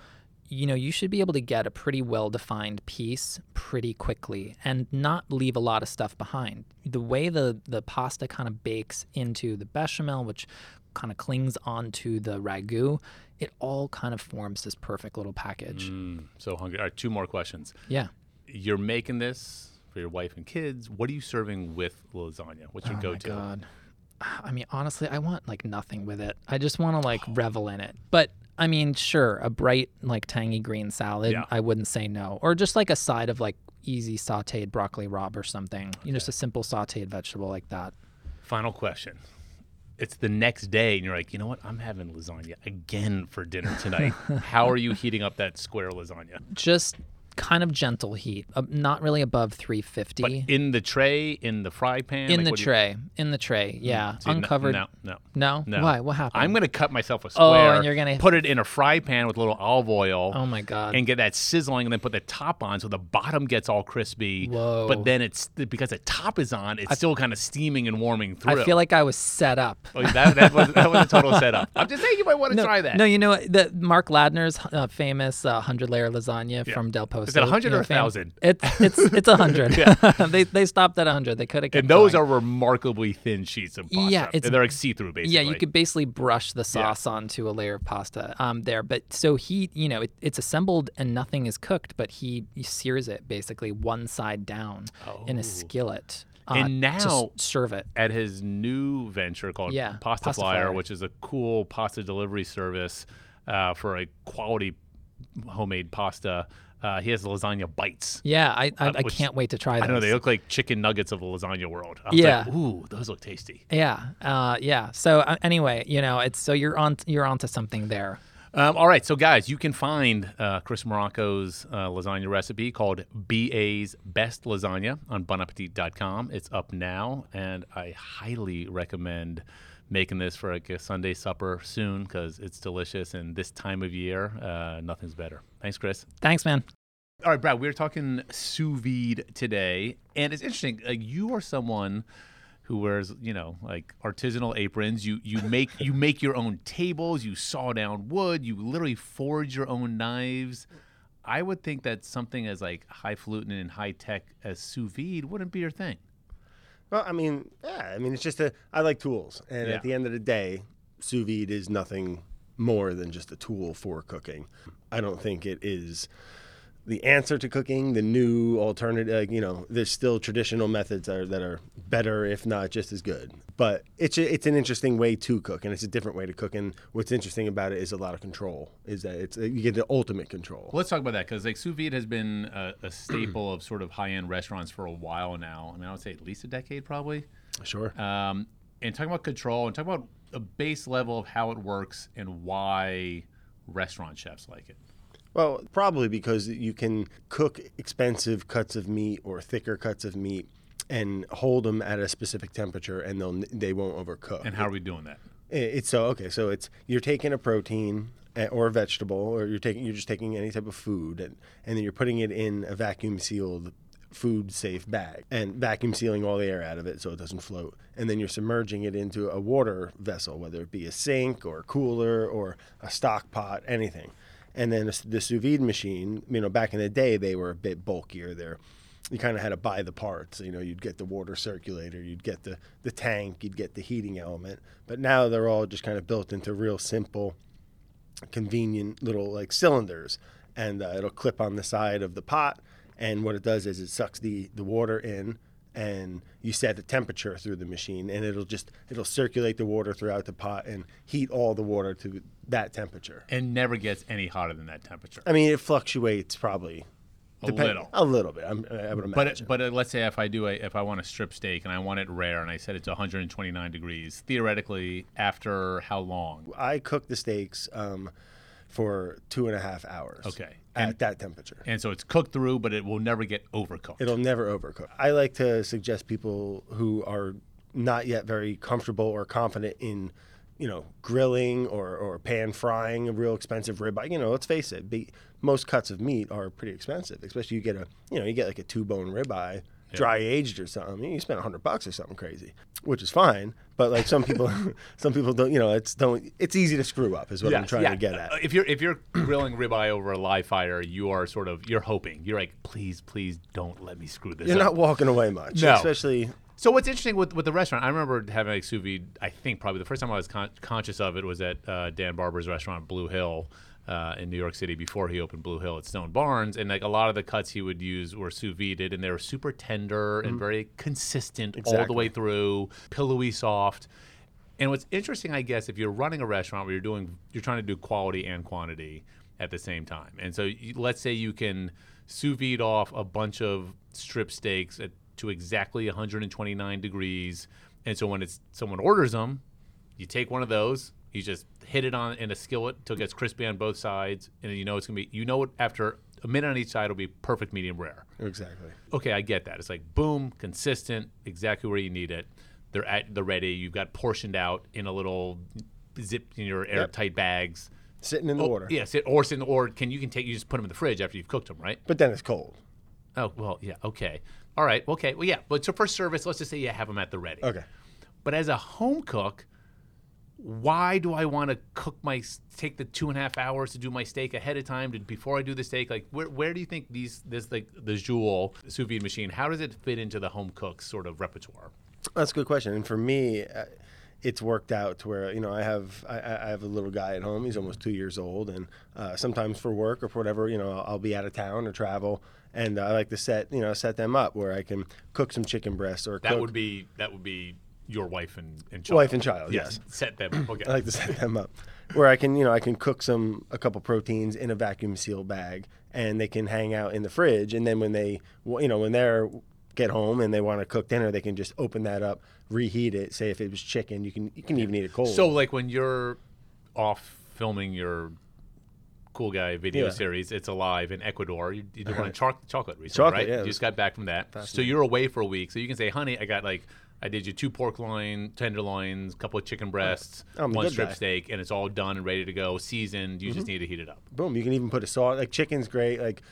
You know, you should be able to get a pretty well defined piece pretty quickly and not leave a lot of stuff behind. The way the, the pasta kind of bakes into the bechamel, which kind of clings onto the ragu, it all kind of forms this perfect little package. Mm, so hungry. All right, two more questions. Yeah. You're making this for your wife and kids. What are you serving with lasagna? What's your Oh go-to? my god. I mean, honestly, I want like nothing with it. I just want to like revel in it. But I mean, sure, a bright like tangy green salad, Yeah. I wouldn't say no. Or just like a side of like easy sautéed broccoli rabe or something. You know, just a simple sautéed vegetable like that. Final question. It's the next day and you're like, you know what? I'm having lasagna again for dinner tonight. How are you heating up that square lasagna? Just kind of gentle heat, uh, not really above 350. But in the tray, in the fry pan, in Like, the do you- tray, in the tray, yeah, See, uncovered. No, no, no, no. Why? What happened? I'm gonna cut myself a square. Oh, square. and you're gonna- put it in a fry pan with a little olive oil. Oh my god. and get that sizzling and then put the top on so the bottom gets all crispy. Whoa. But then it's because the top is on, it's still kind of steaming and warming through. I feel like I was set up. Oh, that, that, was, that was a total setup. I'm just saying you might want to no, try that. No, you know what? the Mark Ladner's uh, famous uh, hundred layer lasagna from Del Posto. Is it 100 you know, or fam- 1,000? It's it's it's a hundred. they they stopped at a hundred. They could have kept and those going. are remarkably thin sheets of pasta. Yeah, it's- they're like see-through basically. Yeah, you could basically brush the sauce onto a layer of pasta um, there. But so he, you know, it, it's assembled and nothing is cooked, but he, he sears it basically one side down in a skillet. Uh, And to now- serve it. At his new venture called Yeah, Pasta, Pasta Flyer, Flyer. which is a cool pasta delivery service uh, for a quality homemade pasta. Uh, he has lasagna bites. Yeah, I I, I which- can't wait to try I those. know they look like chicken nuggets of the lasagna world. I Yeah. like, ooh, those look tasty. Yeah, uh, yeah. So uh, anyway, you know, it's so you're on you're onto something there. Um, all right, so guys, you can find uh, Chris Morocco's uh, lasagna recipe called BA's Best Lasagna on bonappetit.com. It's up now, and I highly recommend making this for like a Sunday supper soon because it's delicious. And this time of year, uh, nothing's better. Thanks, Chris. Thanks, man. All right, Brad, We're talking sous vide today, and it's interesting. Like you are someone who wears, you know, like artisanal aprons. You you make you make your own tables. You saw down wood. You literally forge your own knives. I would think that something as like highfalutin and high tech as sous vide wouldn't be your thing. Well, I mean, yeah, I mean, it's just a. I like tools, and Yeah. at the end of the day, sous vide is nothing more than just a tool for cooking. I don't think it is the answer to cooking. The new alternative, you know, there's still traditional methods that are, that are better, if not just as good. But it's a, it's an interesting way to cook, and it's a different way to cook. And what's interesting about it is a lot of control. Is that it's you get the ultimate control. Well, let's talk about that because like sous vide has been a, a staple of sort of high end restaurants for a while now. I mean, I would say at least a decade, probably. Sure. um, and talking about control and talk about a base level of how it works and why restaurant chefs like it. Well, probably because you can cook expensive cuts of meat or thicker cuts of meat and hold them at a specific temperature, and they'll they won't overcook. And how are we doing that? It's so okay. So it's you're taking a protein eh, or a vegetable, or you're taking you're just taking any type of food, and, and then you're putting it in a vacuum sealed food safe bag and vacuum sealing all the air out of it so it doesn't float and then you're submerging it into a water vessel whether it be a sink or a cooler or a stock pot anything and then the sous vide machine you know back in the day they were a bit bulkier they're you kind of had to buy the parts. You know, you'd get the water circulator, you'd get the, the tank, you'd get the heating element. But now they're all just kind of built into real simple, convenient little like cylinders, and uh, it'll clip on the side of the pot. And what it does is it sucks the, the water in, and you set the temperature through the machine, and it'll just it'll circulate the water throughout the pot and heat all the water to that temperature. And never gets any hotter than that temperature. I mean, it fluctuates probably A depend- little. a little bit. I'm, I would imagine. But but uh, let's say if I do a if I want a strip steak and I want it rare and I set it to 129 degrees, theoretically, after how long? I cook the steaks um, for two and a half hours. Okay. At And- that temperature. And so it's cooked through, but it will never get overcooked. It'll never overcook. I like to suggest people who are not yet very comfortable or confident in, you know, grilling or, or pan frying a real expensive ribeye. You know, let's face it, be, most cuts of meat are pretty expensive, especially you get a, you know, you get like a two bone ribeye, dry aged or something. You spend a hundred bucks or something crazy, which is fine. But like some people, some people don't, you know, it's don't. It's easy to screw up, is what I'm trying yeah. to get at. Uh, If you're if you're grilling ribeye over a live fire, you are sort of you're hoping. You're like, please, please don't let me screw this You're up. not walking away much, No. especially So what's interesting with, with the restaurant, I remember having a sous vide. I think probably the first time I was con- conscious of it was at uh, Dan Barber's restaurant, Blue Hill, uh, in New York City before he opened Blue Hill at Stone Barns, and like a lot of the cuts he would use were sous vide, and they were super tender and very consistent all the way through, pillowy soft. And what's interesting, I guess, if you're running a restaurant where you're doing, you're trying to do quality and quantity at the same time. And so, you, let's say you can sous vide off a bunch of strip steaks at, to exactly 129 degrees, and so when it's someone orders them, You take one of those, you just hit it on in a skillet till it gets crispy on both sides, and then you know it's gonna be. You know it after a minute on each side, it'll be perfect medium rare. Exactly. Okay, I get that. It's like boom, consistent, exactly where you need it. They're at the ready. You've got portioned out in a little zip in your airtight bags. Sitting in the oh, water. Yes, it, or it's in- or can you can take you just put them in the fridge after you've cooked them, right? But then it's cold. Oh well, yeah, okay, all right, okay, well yeah, but so for service, let's just say you have them at the ready. Okay. But as a home cook, why do I want to cook my take the two and a half hours to do my steak ahead of time to, before I do the steak? Like, where, where do you think these this like the Joule sous vide machine? How does it fit into the home cook sort of repertoire? That's a good question. And for me, uh, it's worked out to where you know I have I, I have a little guy at home. He's almost two years old, and uh, sometimes for work or for whatever, you know, I'll, I'll be out of town or travel, and I like to set you know set them up where I can cook some chicken breast or That cook would be that would be your wife and, and child. wife and child. Yes, Yes, set them. Up. Okay. I like to set them up where I can you know I can cook some a couple proteins in a vacuum seal bag, and they can hang out in the fridge, and then when they you know when they're get home and they want to cook dinner, they can just open that up, reheat it. Say if it was chicken, you can you can even eat it cold. So, like when you're off filming your cool guy video Yeah. series, it's alive in Ecuador. You, you did one choc- chocolate recently, Chocolate, right? yeah, you just got back from that. So you're away for a week. So you can say, honey, I got like, I did you two pork loin, tenderloins, a couple of chicken breasts, I'm the one good strip guy. Mm-hmm. steak, and it's all done and ready to go, seasoned. You just need to heat it up. boom, you can even put a sauce. Like chicken's great. Like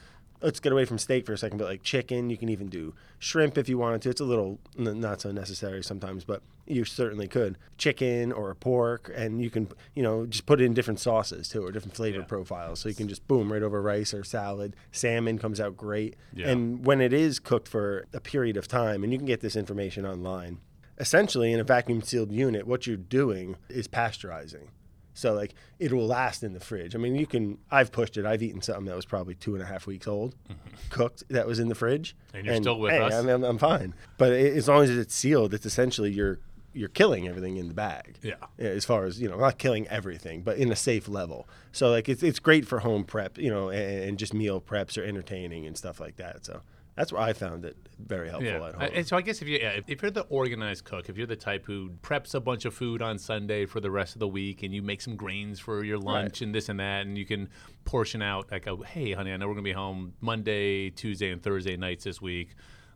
let's get away from steak for a second, but like chicken, you can even do shrimp if you wanted to. It's a little n- not so necessary sometimes, but you certainly could. Chicken or pork, and you can you know just put it in different sauces too, or different flavor Yeah. profiles. So you can just boom right over rice or salad. Salmon comes out great, Yeah. and when it is cooked for a period of time, and you can get this information online. Essentially, in a vacuum sealed unit, what you're doing is pasteurizing. So like it will last in the fridge. I mean, you can. I've pushed it. I've eaten something that was probably two and a half weeks old, cooked that was in the fridge. Mm-hmm. And you're still with hey, us. I'm, I'm, I'm fine. But it, as long as it's sealed, it's essentially you're you're killing everything in the bag. Yeah. As far as you know, not killing everything, but in a safe level. So like it's it's great for home prep, you know, and, and just meal preps or entertaining and stuff like that. So that's where I found it very helpful Yeah. at home. And so I guess if you yeah, if, if you're the organized cook, if you're the type who preps a bunch of food on Sunday for the rest of the week, and you make some grains for your lunch and this and that, and you can portion out like, oh, hey, honey, I know we're gonna be home Monday, Tuesday, and Thursday nights this week.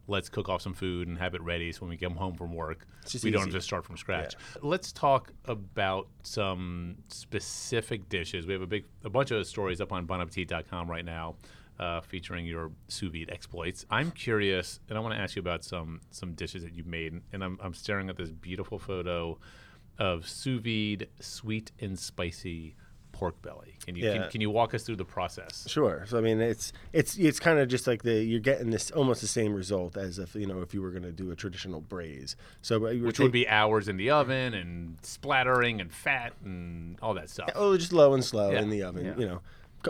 Let's cook off some food and have it ready so when we come home from work, we don't just start from scratch. Let's talk about some specific dishes. We have a big, a bunch of stories up on bonappetit.com right now, uh, featuring your sous vide exploits. I'm curious, and I want to ask you about some some dishes that you've made. And I'm, I'm staring at this beautiful photo of sous vide sweet and spicy pork belly. Can you Yeah. can, can you walk us through the process? Sure. So I mean, it's it's it's kind of just like the you're getting this almost the same result as if you know if you were going to do a traditional braise. So but you were Which would be hours in the oven and splattering and fat and all that stuff. oh just low and slow Yeah. in the oven. Yeah. You know,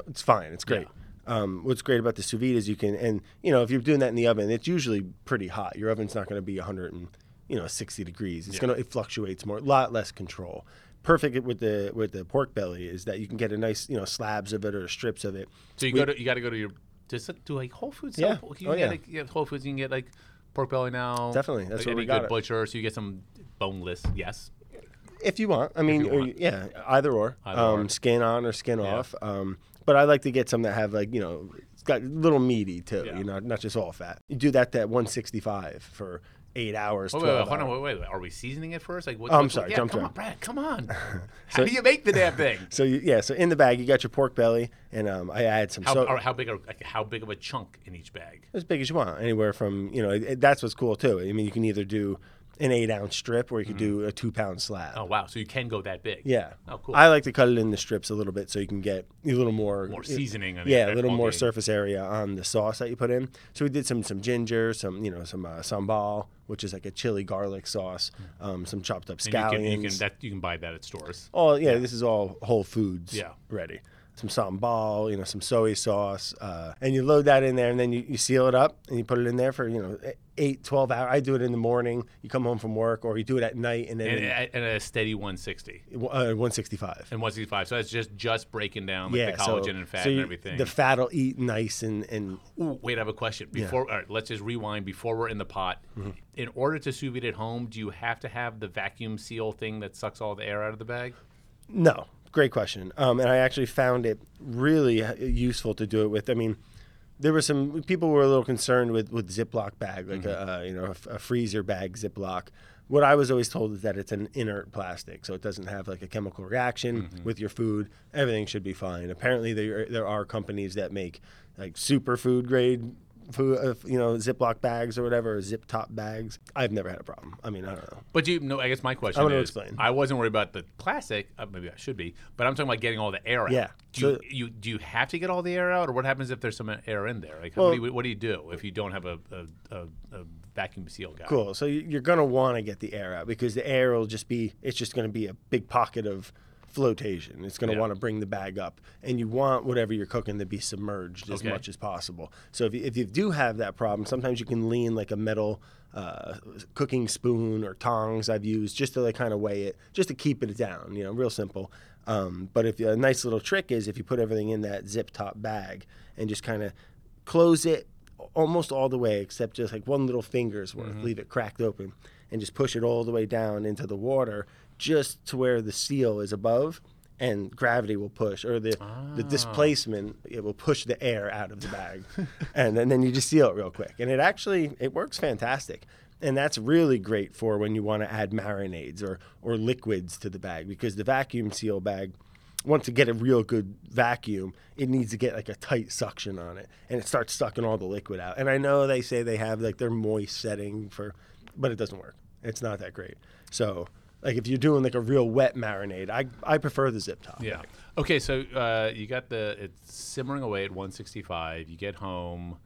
it's fine. It's great. Um, what's great about the sous vide is you can and you know if you're doing that in the oven, it's usually pretty hot. Your oven's not going to be 100 and you know 60 degrees. It's gonna it fluctuates more, a lot less control. Perfect with the with the pork belly is that you can get a nice you know slabs of it or strips of it. So you We- go to you got to go to your does it do like Whole Foods? Yeah. sell- You Oh, yeah. get, like, Whole Foods. You can get like pork belly now. Definitely. That's like any we got good butcher. So you get some boneless. Yes. If you want, I mean, want. you- yeah, either or, Either um, or. skin on or skin Yeah. off. Um, but I like to get some that have like you know, it's got a little meaty too. Yeah. You know, not just all fat. You do that at 165 for eight hours. Wait, wait, wait, 12 hold on, hours. wait, wait, wait. Are we seasoning it first? Like, what, Oh, I'm sorry, Yeah, come on. Brad. Come on. How do you make the damn thing? So you, yeah, so in the bag you got your pork belly, and um, I add some. How, so, how big? Are, like, how big of a chunk in each bag? as big as you want, anywhere from you know. It, that's what's cool too. I mean, you can either do an eight ounce strip or you could do a two pound slab. Oh wow! So you can go that big. Yeah. Oh, cool. I like to cut it in the strips a little bit so you can get a little more More seasoning on yeah, a little more Okay. surface area on the sauce that you put in. So we did some some ginger, some you know some uh, sambal, which is like a chili garlic sauce, um, some chopped up And you can, scallions. you can that you can buy that at stores. oh yeah, this is all Whole Foods Yeah. ready. Some sambal, you know, some soy sauce, uh, and you load that in there, and then you, you seal it up and you put it in there for you know eight, 12 hours. I do it in the morning. You come home from work, or you do it at night, and then And, and a steady 160 uh, 165. and 165. So that's just just breaking down like yeah, the collagen so, and fat so and everything. The fat will eat nice and and Ooh, wait, I have a question. Before, all right, let's just rewind. Before we're in the pot, Mm-hmm. in order to sous vide at home, do you have to have the vacuum seal thing that sucks all the air out of the bag? No, great question. Um, and I actually found it really uh, useful to do it with. I mean, there were some people were a little concerned with with Ziploc bag, like a uh, you know a, f- a freezer bag Ziploc. What I was always told is that it's an inert plastic, so it doesn't have like a chemical reaction with your food. Everything should be fine. Apparently, there there are companies that make like super food grade food, uh, you know, Ziploc bags or whatever, or zip top bags. I've never had a problem. I mean, I don't know. But you know, I guess my question I'm gonna is, explain. I wasn't worried about the plastic. Uh, maybe I should be, but I'm talking about getting all the air out. Yeah, Do so- you, you do you have to get all the air out, or what happens if there's some air in there? Like, Well- what, do you, what do you do if you don't have a, a, a, a vacuum seal guy? Cool. So you- you're going to want to get the air out because the air will just be, it's just going to be a big pocket of flotation. It's going to Yeah. want to bring the bag up. And you want whatever you're cooking to be submerged as Okay. much as possible. So if you, if you do have that problem, sometimes you can lean like a metal uh, cooking spoon or tongs I've used just to like kind of weigh it, just to keep it down, you know, real simple. Um, but if a nice little trick is if you put everything in that zip top bag and just kind of close it almost all the way except just like one little finger's worth leave it cracked open and just push it all the way down into the water just to where the seal is above and gravity will push or the the ah. displacement it will push the air out of the bag and, then then you just seal it real quick and it actually it works fantastic and that's really great for when you want to add marinades or or liquids to the bag because the vacuum seal bag once to get a real good vacuum, it needs to get like a tight suction on it, and it starts sucking all the liquid out. And I know they say they have like their moist setting for, but it doesn't work. It's not that great. So like if you're doing like a real wet marinade, I I prefer the zip top. Yeah. Okay, so uh, you got the it's simmering away at 165. You get home,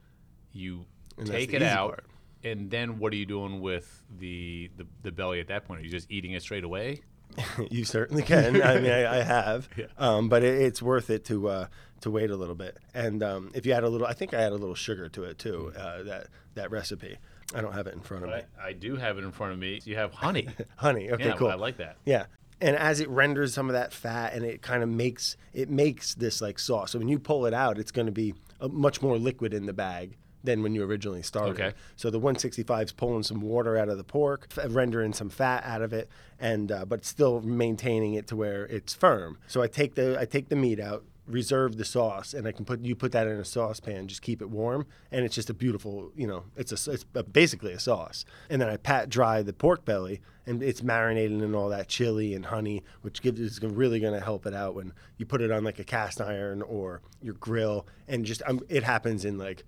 you And that's take the it easy out, part. and then what are you doing with the, the the belly at that point? Are you just eating it straight away? you certainly can. I mean, I, I have, um, but it, it's worth it to uh, to wait a little bit. And um, if you add a little, I think I add a little sugar to it too. Uh, that that recipe. I don't have it in front of me. I, I do have it in front of me. You have honey. Honey. Okay, yeah, cool. I like that. Yeah. And as it renders some of that fat and it kind of makes it makes this like sauce. So when you pull it out, it's going to be uh much more liquid in the bag than when you originally started. Okay. So the 165 is pulling some water out of the pork, f- rendering some fat out of it, and uh, but still maintaining it to where it's firm. So I take the I take the meat out, reserve the sauce, and I can put you put that in a saucepan, just keep it warm, and it's just a beautiful you know it's a it's a- basically a sauce. And then I pat dry the pork belly, and it's marinated in all that chili and honey, which gives is really going to help it out when you put it on like a cast iron or your grill, and just um, it happens in like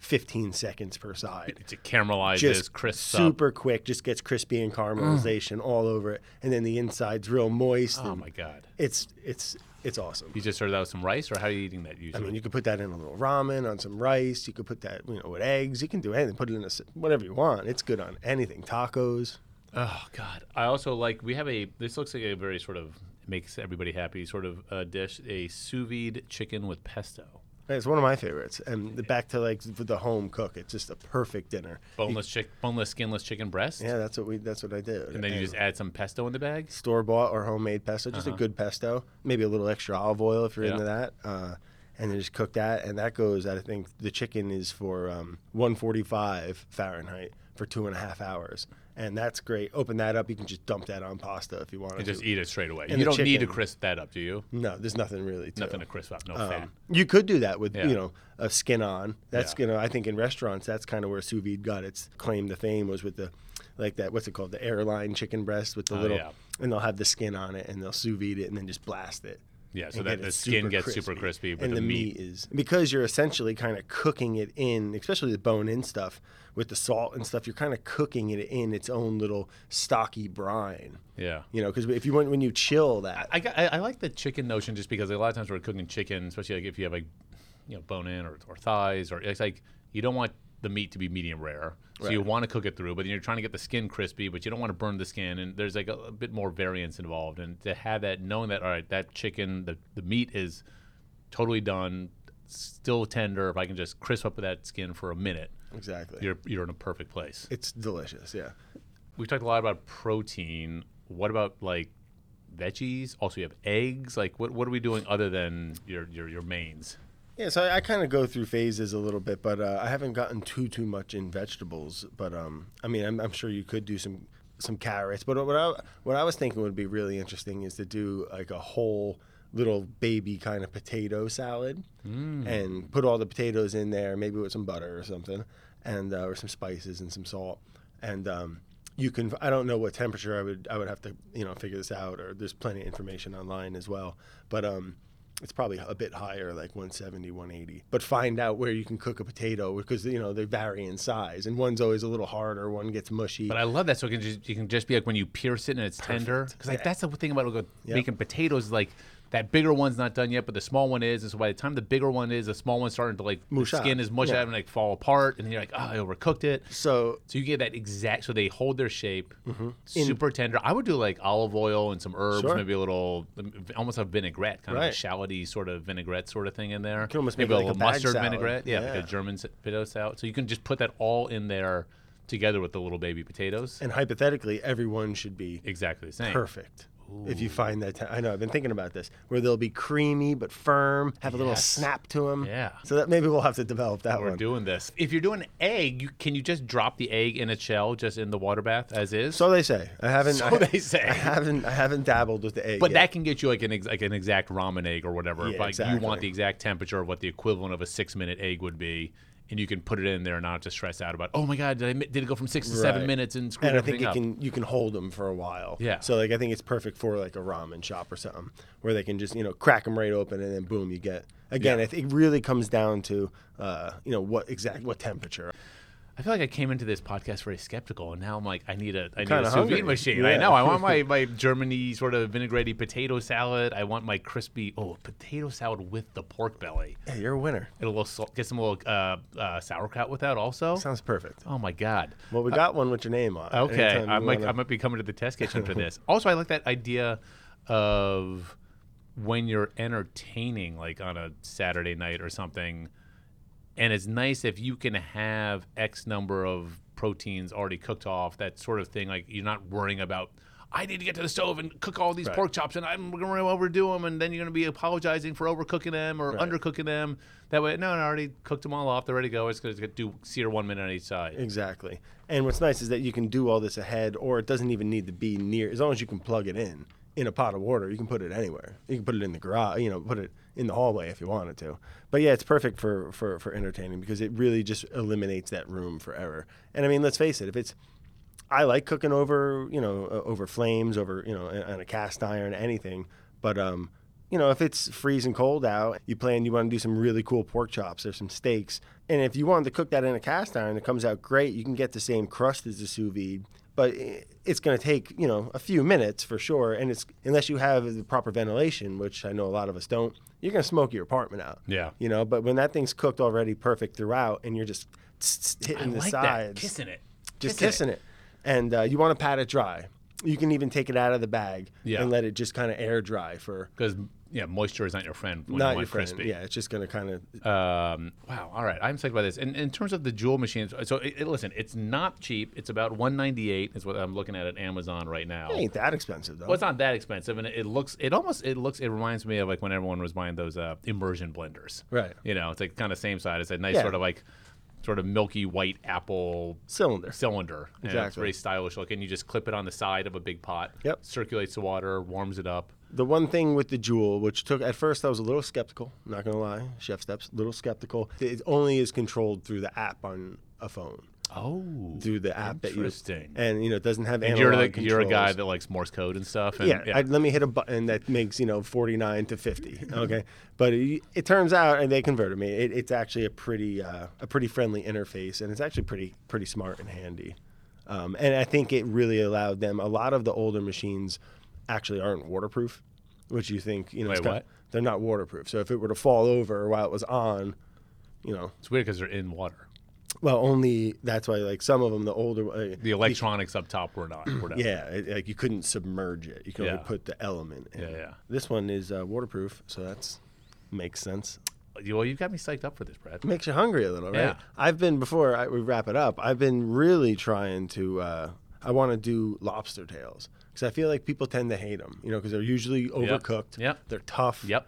15 seconds per side To caramelize just crisp up. super quick, just gets crispy and caramelization all over it, and then the inside's real moist. Oh my god! It's it's it's awesome. You just serve that with some rice, or how are you eating that I mean, you could put that in a little ramen on some rice. You could put that, you know, with eggs. You can do anything. Put it in a whatever you want. It's good on anything. Tacos. Oh God! I also like we have a. This looks like a very sort of makes everybody happy sort of uh, dish. A sous vide chicken with pesto, It's one of my favorites. And the, back to like the home cook. It's just a perfect dinner. boneless chick, boneless skinless chicken breast, Yeah, that's what we. That's what I did. and then you just add some pesto in the bag. store bought or homemade pesto, just a good pesto, maybe a little extra olive oil if you're Uh-huh. Yeah. into that, uh, and then just cook that. And that goes, I think the chicken is for um, 145 Fahrenheit for two and a half hours, and that's great. Open that up, you can just dump that on pasta if you want And to. just eat it straight away. And you don't need to crisp that up, do you? no, there's nothing really. To Nothing to crisp up, no fat. Um, you could do that with Yeah. you know a skin on. That's Yeah. you know I think in restaurants that's kind of where sous vide got its claim to fame was with the like that what's it called the airline chicken breast with the Oh, little yeah. and they'll have the skin on it and they'll sous vide it and then just blast it. Yeah, so that the skin gets super crispy, but and the the meat- meat is because you're essentially kind of cooking it in, especially the bone-in stuff with the salt and stuff. You're kind of cooking it in its own little stocky brine. Yeah. You know, because if you want when you chill that, I, I, I like the chicken notion just because a lot of times we're cooking chicken, especially like if you have like, you know, bone in or, or thighs, or it's like you don't want the meat to be medium rare. So you want to cook it through, but then you're trying to get the skin crispy, but you don't want to burn the skin. And there's like a, a bit more variance involved. And to have that, knowing that, all right, that chicken, the, the meat is totally done, still tender. If I can just crisp up that skin for a minute, Exactly. you're you're in a perfect place. it's delicious. Yeah. we talked a lot about protein. What about like veggies? Also, you have eggs. Like, what what are we doing other than your your your mains? Yeah, so I, I kind of go through phases a little bit, but uh, I haven't gotten too too much in vegetables. But um, I mean, I'm, I'm sure you could do some some carrots. But what I what I was thinking would be really interesting is to do like a whole little baby kind of potato salad, and put all the potatoes in there, maybe with some butter or something, and uh, or some spices and some salt, and um, you can I don't know what temperature I would I would have to you know figure this out, or there's plenty of information online as well, but um it's probably a bit higher, like 170, 180. But find out where you can cook a potato because you know they vary in size, and one's always a little harder, one gets mushy. But I love that. So it can just, you can just be like when you pierce it and it's tender. Because like Yeah. that's the thing about like, Yep. making potatoes. Like that bigger one's not done yet, but the small one is. And so by the time the bigger one is, the small one's starting to like Mush the skin is mush Yeah. out and like fall apart, and you're like, oh, I overcooked it. so So you get that exact. So they hold their shape, Mm-hmm. In- super tender. I would do like olive oil and some herbs, Sure. maybe a little, almost a vinaigrette, kind of a shalloty sort of vinaigrette sort of thing in there. can almost maybe make a little a mustard salad. vinaigrette, yeah, like a German potato salad. So you can just put that all in there together with the little baby potatoes. and hypothetically, everyone should be exactly the same. perfect. If you find that, I know I've been thinking about this, where they'll be creamy but firm, have a little Yes. snap to them. Yeah. So that maybe we'll have to develop that We're one. doing this. If you're doing egg, you can you just drop the egg in a shell just in the water bath as is? So they say. I haven't. So I, they say. I haven't. I haven't dabbled with the egg. But yet. that can get you like an ex- like an exact ramen egg or whatever. Yeah, If, like you want the exact temperature of what the equivalent of a six minute egg would be, and you can put it in there and not to stress out about. Oh my god, did I did it go from six to seven minutes and screw and I think it up? can you can hold them for a while. Yeah. So like I think it's perfect for like a ramen shop or something where they can just you know crack them right open and then boom you get. Again, Yeah. I think it really comes down to uh, you know what exact what temperature. I feel like I came into this podcast very skeptical, and now I'm like, I need a I need a sous vide machine. I know. I want my my Germany sort of vinaigrette potato salad. I want my crispy oh potato salad with the pork belly. Hey, you're a winner. Get a little salt, get some little uh, uh, sauerkraut with that also. Sounds perfect. Oh my god. Well, we got one with your name on. it. Okay, I might wanna- I might be coming to the test kitchen for this. Also, I like that idea of when you're entertaining, like on a Saturday night or something, and it's nice if you can have X number of proteins already cooked off, that sort of thing. Like you're not worrying about. I need to get to the stove and cook all these Right. pork chops, and I'm going to overdo them, and then you're going to be apologizing for overcooking them or Right. undercooking them. That way, no, I already cooked them all off. They're ready to go. It's going to do sear one minute on each side. Exactly. And what's nice is that you can do all this ahead, or it doesn't even need to be near. As long as you can plug it in in a pot of water, you can put it anywhere. You can put it in the garage. You know, put it in the hallway if you wanted to. But yeah, it's perfect for for for entertaining because it really just eliminates that room for error. And I mean, let's face it, if it's I like cooking over, you know, uh, over flames, over, you know, on a cast iron, anything. But, um, you know, if it's freezing cold out, you plan, you want to do some really cool pork chops or some steaks. And if you wanted to cook that in a cast iron, it comes out great. You can get the same crust as the sous vide, but it's going to take, you know, a few minutes for sure. And it's, unless you have the proper ventilation, which I know a lot of us don't, you're going to smoke your apartment out. Yeah. You know, but when that thing's cooked already perfect throughout and you're just I hitting the like sides that. Kissing it. just Kissing kissing it. And uh, you want to pat it dry. You can even take it out of the bag Yeah. and let it just kind of air dry for Because yeah, moisture is not your friend. When not you want friend. crispy. Yeah, it's just going to kind of Um, wow. All right. I'm excited about this. And in terms of the Joule machines, so it, it- listen, it's not cheap. It's about 198 is what I'm looking at at Amazon right now. It ain't that expensive though. Well, it's not that expensive, and it, it looks. It almost. It looks. It reminds me of like when everyone was buying those uh, immersion blenders. Right. You know, it's like kind of same side. It's a nice Yeah. sort of like, sort of milky white apple Cylinder. cylinder. And it's Exactly. very stylish looking. You just clip it on the side of a big pot. Yep. Circulates the water, warms it up. The one thing with the Joule, which took at first I was a little skeptical, not gonna lie, ChefSteps, a little skeptical. It only is controlled through the app on a phone, Oh. through the app that you Interesting. and you know it doesn't have And you're the, you're a guy that likes Morse code and stuff. And, yeah, I, let me hit a button that makes you know 49 to 50 okay but it, it turns out and they converted me it, it's actually a pretty uh, a pretty friendly interface and it's actually pretty pretty smart and handy um, and i think it really allowed them a lot of the older machines actually aren't waterproof which you think you know Wait, what? they're not waterproof so if it were to fall over while it was on you know It's weird because they're in water. well only that's why like some of them the older uh, The electronics up top were not. Not. yeah, it, like you couldn't submerge it. You could Yeah. only put the element in. Yeah, yeah. This one is uh, waterproof, so that's makes sense. Well, you've got me psyched up for this, Brad. makes you hungry a little, right? Yeah. I've been before I, we wrap it up. I've been really trying to. Uh, I want to do lobster tails because I feel like people tend to hate them. You know, because they're usually overcooked. Yep. They're tough. Yep.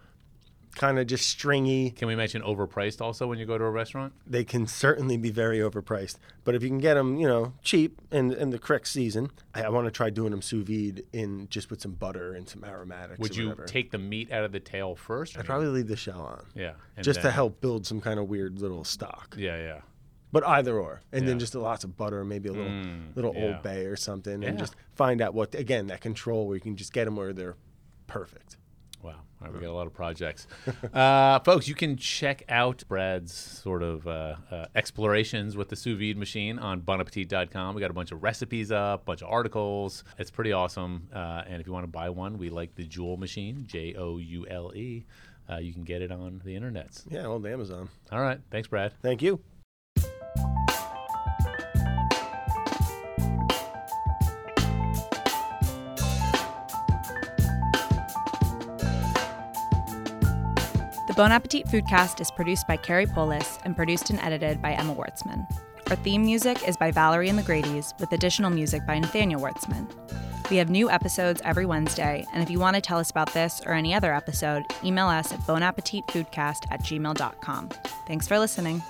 Kind of just stringy. Can we mention overpriced also when you go to a restaurant? They can certainly be very overpriced, but if you can get them, you know, cheap in in the correct season, I, I want to try doing them sous vide in just with some butter and some aromatics. Would you whatever. take the meat out of the tail first? I'd probably leave the shell on. yeah, and just to help build some kind of weird little stock. Yeah, yeah. But either or, and Yeah. then just lots of butter, maybe a little Mm, little yeah. Old Bay or something, Yeah. and just find out what again that control where you can just get them where they're perfect. Wow. All right, we got a lot of projects. uh, folks, you can check out Brad's sort of uh, uh, explorations with the sous vide machine on bonappetit.com. We got a bunch of recipes up, a bunch of articles. It's pretty awesome. Uh, and if you want to buy one, we like the Joule machine, J O U L E. Uh, you can get it on the internets. Yeah, old Amazon. All right. Thanks, Brad. Thank you. Bon Appetit Foodcast is produced by Carrie Polis and produced and edited by Emma Wartzman. Our theme music is by Valerie and the Grady's, with additional music by Nathaniel Wartzman. We have new episodes every Wednesday, and if you want to tell us about this or any other episode, email us at bonappetitfoodcast at gmail.com. Thanks for listening.